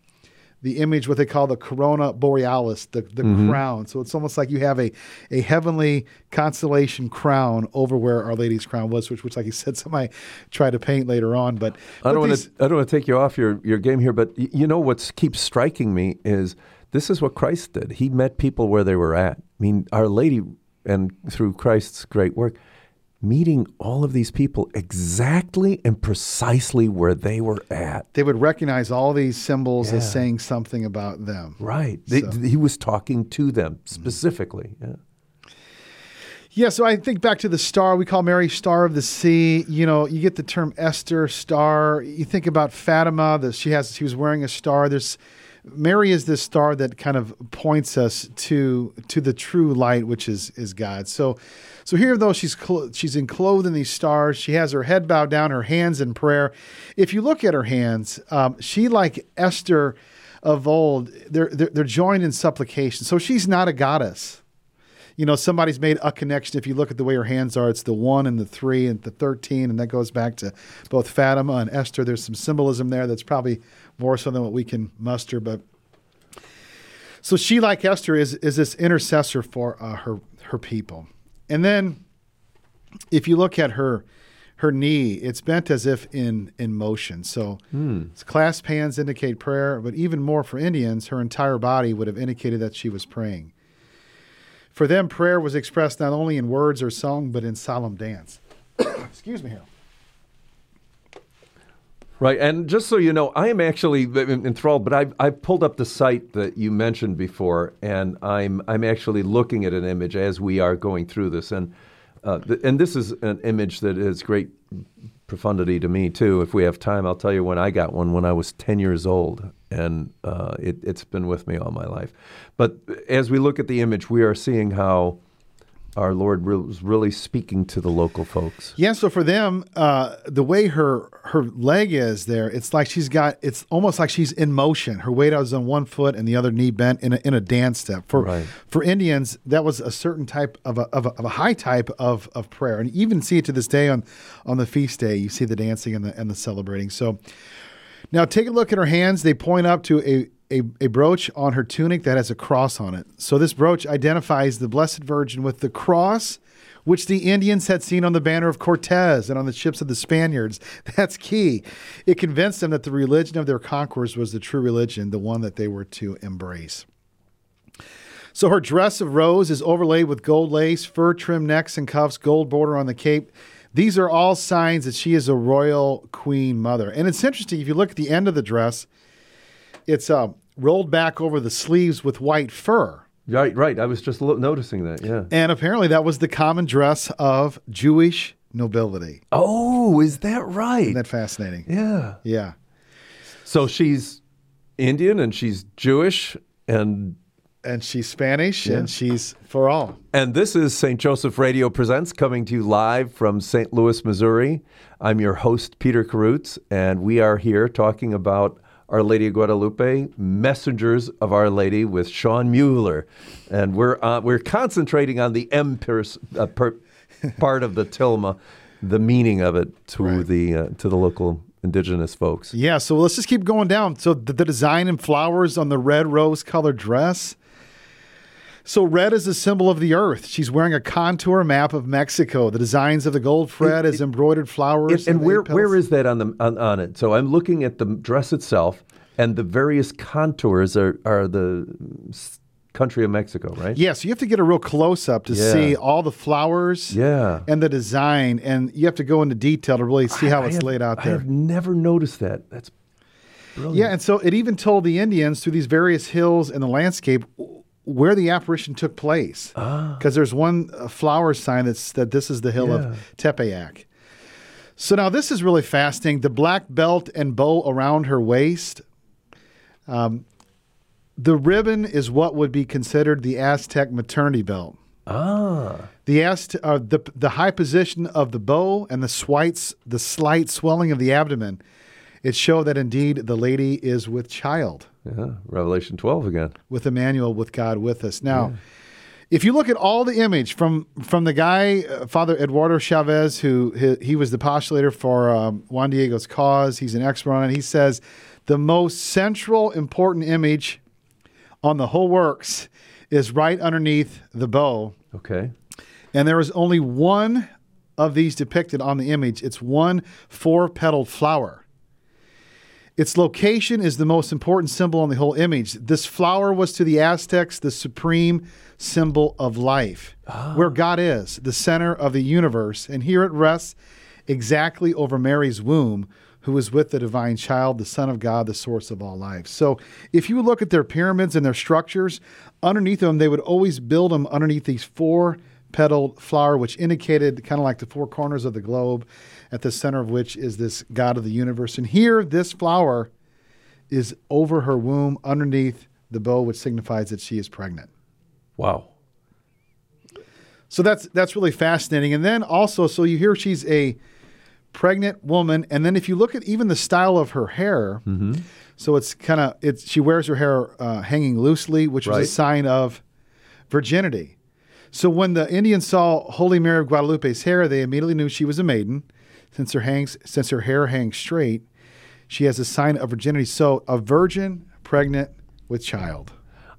the image what they call the corona borealis, the, the crown. So it's almost like you have a, a heavenly constellation crown over where Our Lady's crown was, which which like you said, <laughs> somebody tried to paint later on. But, I but don't want to. I don't want to take you off your, your game here, but y- you know what keeps striking me is this is what Christ did. He met people where they were at. I mean, Our Lady, and through Christ's great work, meeting all of these people exactly and precisely where they were at. they would recognize all these symbols as saying something about them. Right. They, He was talking to them mm-hmm. specifically. Yeah. Yeah, so I think back to the star we call Mary Star of the Sea. You know, you get the term Esther star. You think about Fatima that she has she was wearing a star. There's Mary is this star that kind of points us to to the true light, which is is God. So so here though she's clo- she's enclosed in these stars. She has her head bowed down, her hands in prayer. If you look at her hands, um, she like Esther of old, they're, they're they're joined in supplication. So she's not a goddess you know, somebody's made a connection. If you look at the way her hands are, it's the one and the three and the 13, and that goes back to both Fatima and Esther. There's some symbolism there that's probably more so than what we can muster. But so she, like Esther, is, is this intercessor for uh, her, her people. And then if you look at her, her knee, it's bent as if in, in motion. So its clasped hands indicate prayer, but even more for Indians, her entire body would have indicated that she was praying. For them, prayer was expressed not only in words or song, but in solemn dance. <coughs> Excuse me here. Right, and just so you know, I am actually enthralled. But I've, I've pulled up the site that you mentioned before, and I'm I'm actually looking at an image as we are going through this, and uh, th- and this is an image that has great profundity to me too. If we have time, I'll tell you when I got one when I was 10 years old, and uh, it, it's been with me all my life. But as we look at the image, we are seeing how our Lord was really speaking to the local folks. Yeah, so for them, uh, the way her her leg is there, it's like she's got. It's almost like she's in motion. Her weight is on one foot and the other knee bent in a, in a dance step. For Right. for Indians, that was a certain type of a, of a, of a high type of, of prayer, and you even see it to this day on on the feast day. You see the dancing and the and the celebrating. So now take a look at her hands. They point up to a, a, a brooch on her tunic that has a cross on it. So this brooch identifies the Blessed Virgin with the cross, which the Indians had seen on the banner of Cortez and on the ships of the Spaniards. <laughs> That's key. It convinced them that the religion of their conquerors was the true religion, the one that they were to embrace. So her dress of rose is overlaid with gold lace, fur trimmed necks and cuffs, gold border on the cape. These are all signs that she is a royal queen mother. And it's interesting if you look at the end of the dress, it's uh, rolled back over the sleeves with white fur. Right, right. I was just lo- noticing that. Yeah. And apparently that was the common dress of Jewish nobility. Oh, is that right? Isn't that fascinating? yeah. Yeah. So she's Indian and she's Jewish and And she's Spanish Yeah. and she's for all. and this is St. Joseph Radio Presents coming to you live from St. Louis, Missouri. I'm your host Peter Karutz and we are here talking about Our Lady of Guadalupe, Messengers of Our Lady with Shawn Mueller. And we're uh, we're concentrating on the M uh, part of the tilma, the meaning of it to the uh, to the local indigenous folks. Yeah, so let's just keep going down. So the, the design and flowers on the red rose colored dress. So red is a symbol of the earth. She's wearing a contour map of Mexico. The designs of the gold thread is embroidered flowers. And, and where petals. where is that on the on, on it? So I'm looking at the dress itself, and the various contours are are the country of Mexico, right? Yeah, so you have to get a real close up to Yeah. see all the flowers Yeah. and the design, and you have to go into detail to really see how I it's have- laid out there. I've never noticed that. That's brilliant. Yeah, and so it even told the Indians through these various hills in the landscape where the apparition took place. Because there's one flower sign that's that this is the hill Yeah. of Tepeyac. So now this is really fascinating. The black belt and bow around her waist. Um, the ribbon is what would be considered the Aztec maternity belt. Ah. The, Azt- uh, the the high position of the bow and the slight the slight swelling of the abdomen, it show that indeed the lady is with child, Yeah. Revelation 12 again. with Emmanuel, with God with us. Now, if you look at all the image from from the guy uh, Father Eduardo Chavez, who he, he was the postulator for um, Juan Diego's cause, he's an expert on it. He says the most central important image on the whole works is right underneath the bow. Okay. And there is only one of these depicted on the image. It's one four petaled flower. Its location is the most important symbol on the whole image. This flower was to the Aztecs the supreme symbol of life, where ah. God is, the center of the universe. And here it rests exactly over Mary's womb, who is with the divine child, the Son of God, the source of all life. So if you look at their pyramids and their structures, underneath them, they would always build them underneath these four petaled flower, which indicated kind of like the four corners of the globe, at the center of which is this God of the universe. And here, this flower is over her womb, underneath the bow, which signifies that she is pregnant. Wow. So that's that's really fascinating. And then also, so you hear she's a pregnant woman, and then if you look at even the style of her hair, so it's kind of it's she wears her hair uh, hanging loosely, which was Right. a sign of virginity. So when the Indians saw Holy Mary of Guadalupe's hair, they immediately knew she was a maiden, since her hangs since her hair hangs straight. She has a sign of virginity. So a virgin pregnant with child.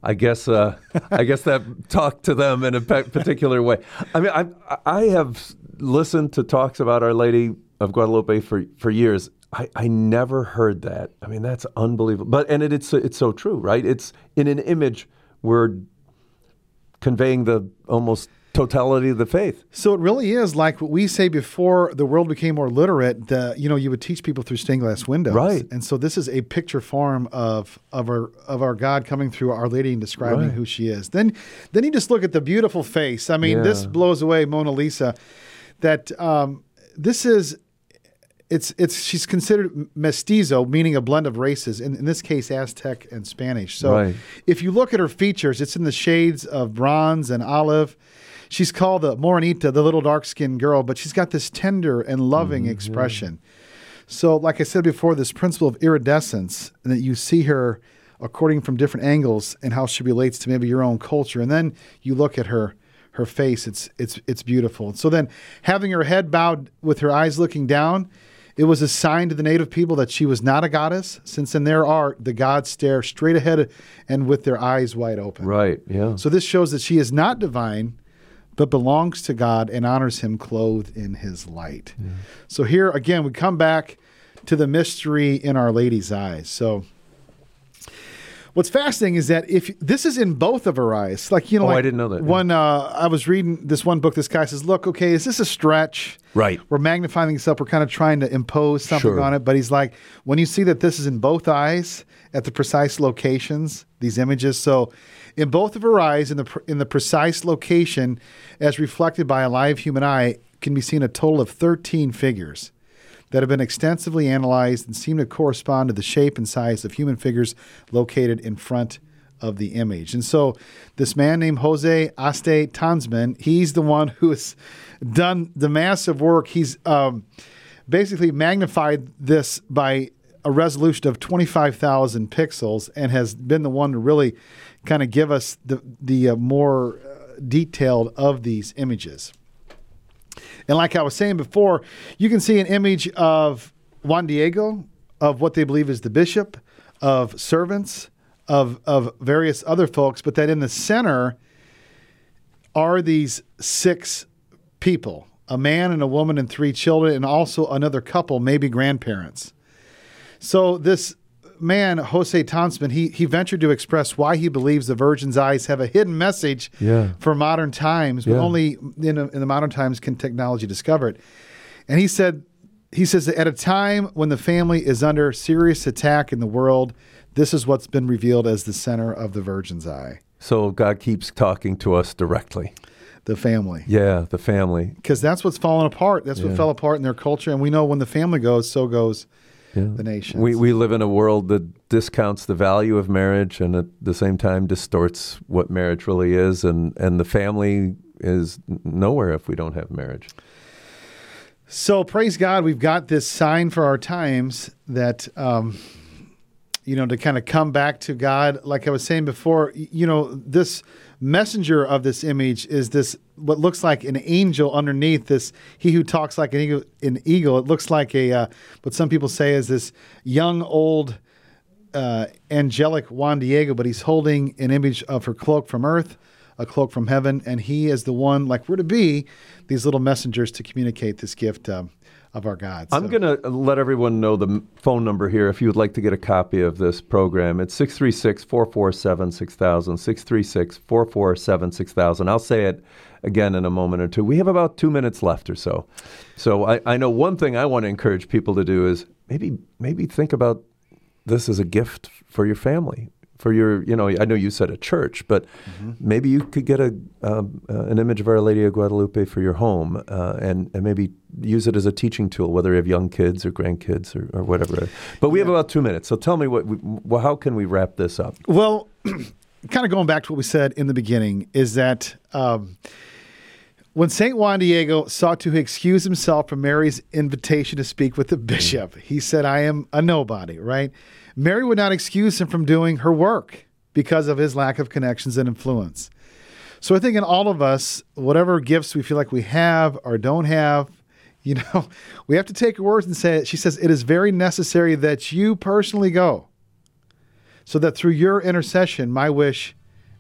I guess uh, <laughs> I guess that talked to them in a pe- particular way. I mean, I I have listened to talks about Our Lady of Guadalupe for for years. I, I never heard that. I mean, that's unbelievable. But and it, it's it's so true, right? It's in an image we're conveying the almost totality of the faith. So it really is like what we say before the world became more literate. The you know you would teach people through stained glass windows, Right. And so this is a picture form of of our of our God coming through Our Lady and describing Right. who she is. Then then you just look at the beautiful face. I mean, this blows away Mona Lisa. That um, this is. It's it's she's considered mestizo, meaning a blend of races. In, in this case, Aztec and Spanish. So, Right. if you look at her features, it's in the shades of bronze and olive. She's called the Morenita, the little dark skinned girl, but she's got this tender and loving mm-hmm. expression. So, like I said before, this principle of iridescence, and that you see her according from different angles and how she relates to maybe your own culture, and then you look at her her face. It's it's it's beautiful. So then, having her head bowed with her eyes looking down, it was a sign to the native people that she was not a goddess, since in their art the gods stare straight ahead and with their eyes wide open. Right. Yeah. So this shows that she is not divine, but belongs to God and honors Him clothed in His light. So here again, we come back to the mystery in Our Lady's eyes. So. What's fascinating is that if this is in both of her eyes, like you know, Oh, I didn't know that, yeah. One, uh, I was reading this one book. This guy says, "Look, okay, is this a stretch? Right. We're magnifying things up. We're kind of trying to impose something Sure. on it." But he's like, when you see that this is in both eyes at the precise locations, these images. So, in both of her eyes, in the in the precise location, as reflected by a live human eye, can be seen a total of thirteen figures that have been extensively analyzed and seem to correspond to the shape and size of human figures located in front of the image. And so this man named Jose Aste Tönsmann, he's the one who has done the massive work. He's um, basically magnified this by a resolution of 25,000 pixels and has been the one to really kind of give us the, the uh, more uh, detailed of these images. And like I was saying before, you can see an image of Juan Diego, of what they believe is the bishop, of servants, of, of various other folks, but that in the center are these six people a man and a woman and three children, and also another couple, maybe grandparents. So this man, Jose Thompson, he, he ventured to express why he believes the Virgin's eyes have a hidden message Yeah. for modern times, but Yeah. only in, in the modern times can technology discover it. And he said, he says that at a time when the family is under serious attack in the world, this is what's been revealed as the center of the Virgin's eye, So God keeps talking to us directly. the family. Yeah, the family. Because that's what's falling apart. That's what fell apart in their culture. And we know when the family goes, so goes Yeah. the nation. We, we live in a world that discounts the value of marriage and at the same time distorts what marriage really is. And, and the family is nowhere if we don't have marriage. So praise God, we've got this sign for our times that um, you know to kind of come back to God. Like I was saying before, you know, this messenger of this image is this what looks like an angel underneath this. He who talks like an eagle. An eagle. It looks like a uh, what some people say is this young old uh, angelic Juan Diego, but he's holding an image of her cloak from earth, a cloak from heaven, and he is the one, like we're to be, these little messengers to communicate this gift um, of our God. I'm going to let everyone know the phone number here if you would like to get a copy of this program. It's 636 447 6000. 636 447 6000. I'll say it again in a moment or two. We have about two minutes left or so. So I, I know one thing I want to encourage people to do is maybe maybe think about this as a gift for your family. For your, you know, I know you said a church, but maybe you could get a um, uh, an image of Our Lady of Guadalupe for your home, uh, and and maybe use it as a teaching tool, whether you have young kids or grandkids or, or whatever. But we have about two minutes, so tell me what, we, well, how can we wrap this up? Well, <clears throat> kind of going back to what we said in the beginning is that um, when St. Juan Diego sought to excuse himself from Mary's invitation to speak with the <laughs> bishop, he said, I am a nobody, right? Mary would not excuse him from doing her work because of his lack of connections and influence. So I think in all of us, whatever gifts we feel like we have or don't have, <laughs> you know, we have to take her words and say it. She says, It is very necessary that you personally go so that through your intercession, my wish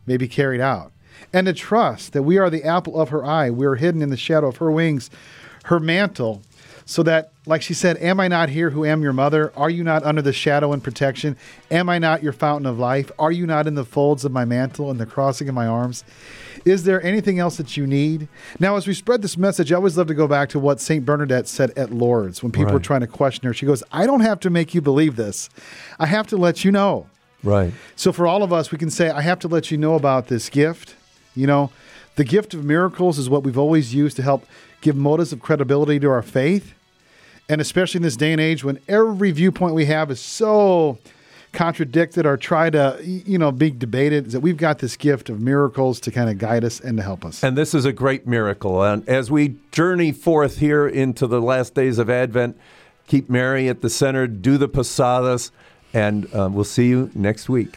may be carried out. And to trust that we are the apple of her eye, we are hidden in the shadow of her wings, her mantle, so that, like she said, Am I not here who am your mother? Are you not under the shadow and protection? Am I not your fountain of life? Are you not in the folds of my mantle and the crossing of my arms? Is there anything else that you need? Now, as we spread this message, I always love to go back to what St. Bernadette said at Lourdes when people were trying to question her. She goes, I don't have to make you believe this, I have to let you know. Right. So for all of us, we can say, I have to let you know about this gift. You know, the gift of miracles is what we've always used to help give motives of credibility to our faith. And especially in this day and age when every viewpoint we have is so contradicted or try to, you know, be debated. That we've got this gift of miracles to kind of guide us and to help us. And this is a great miracle. And as we journey forth here into the last days of Advent, keep Mary at the center, do the posadas, and uh, we'll see you next week.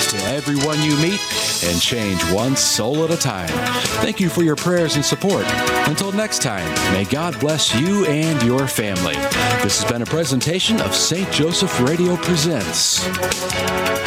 Christ to everyone you meet and change one soul at a time. Thank you for your prayers and support. Until next time, may God bless you and your family. This has been a presentation of St. Joseph Radio Presents.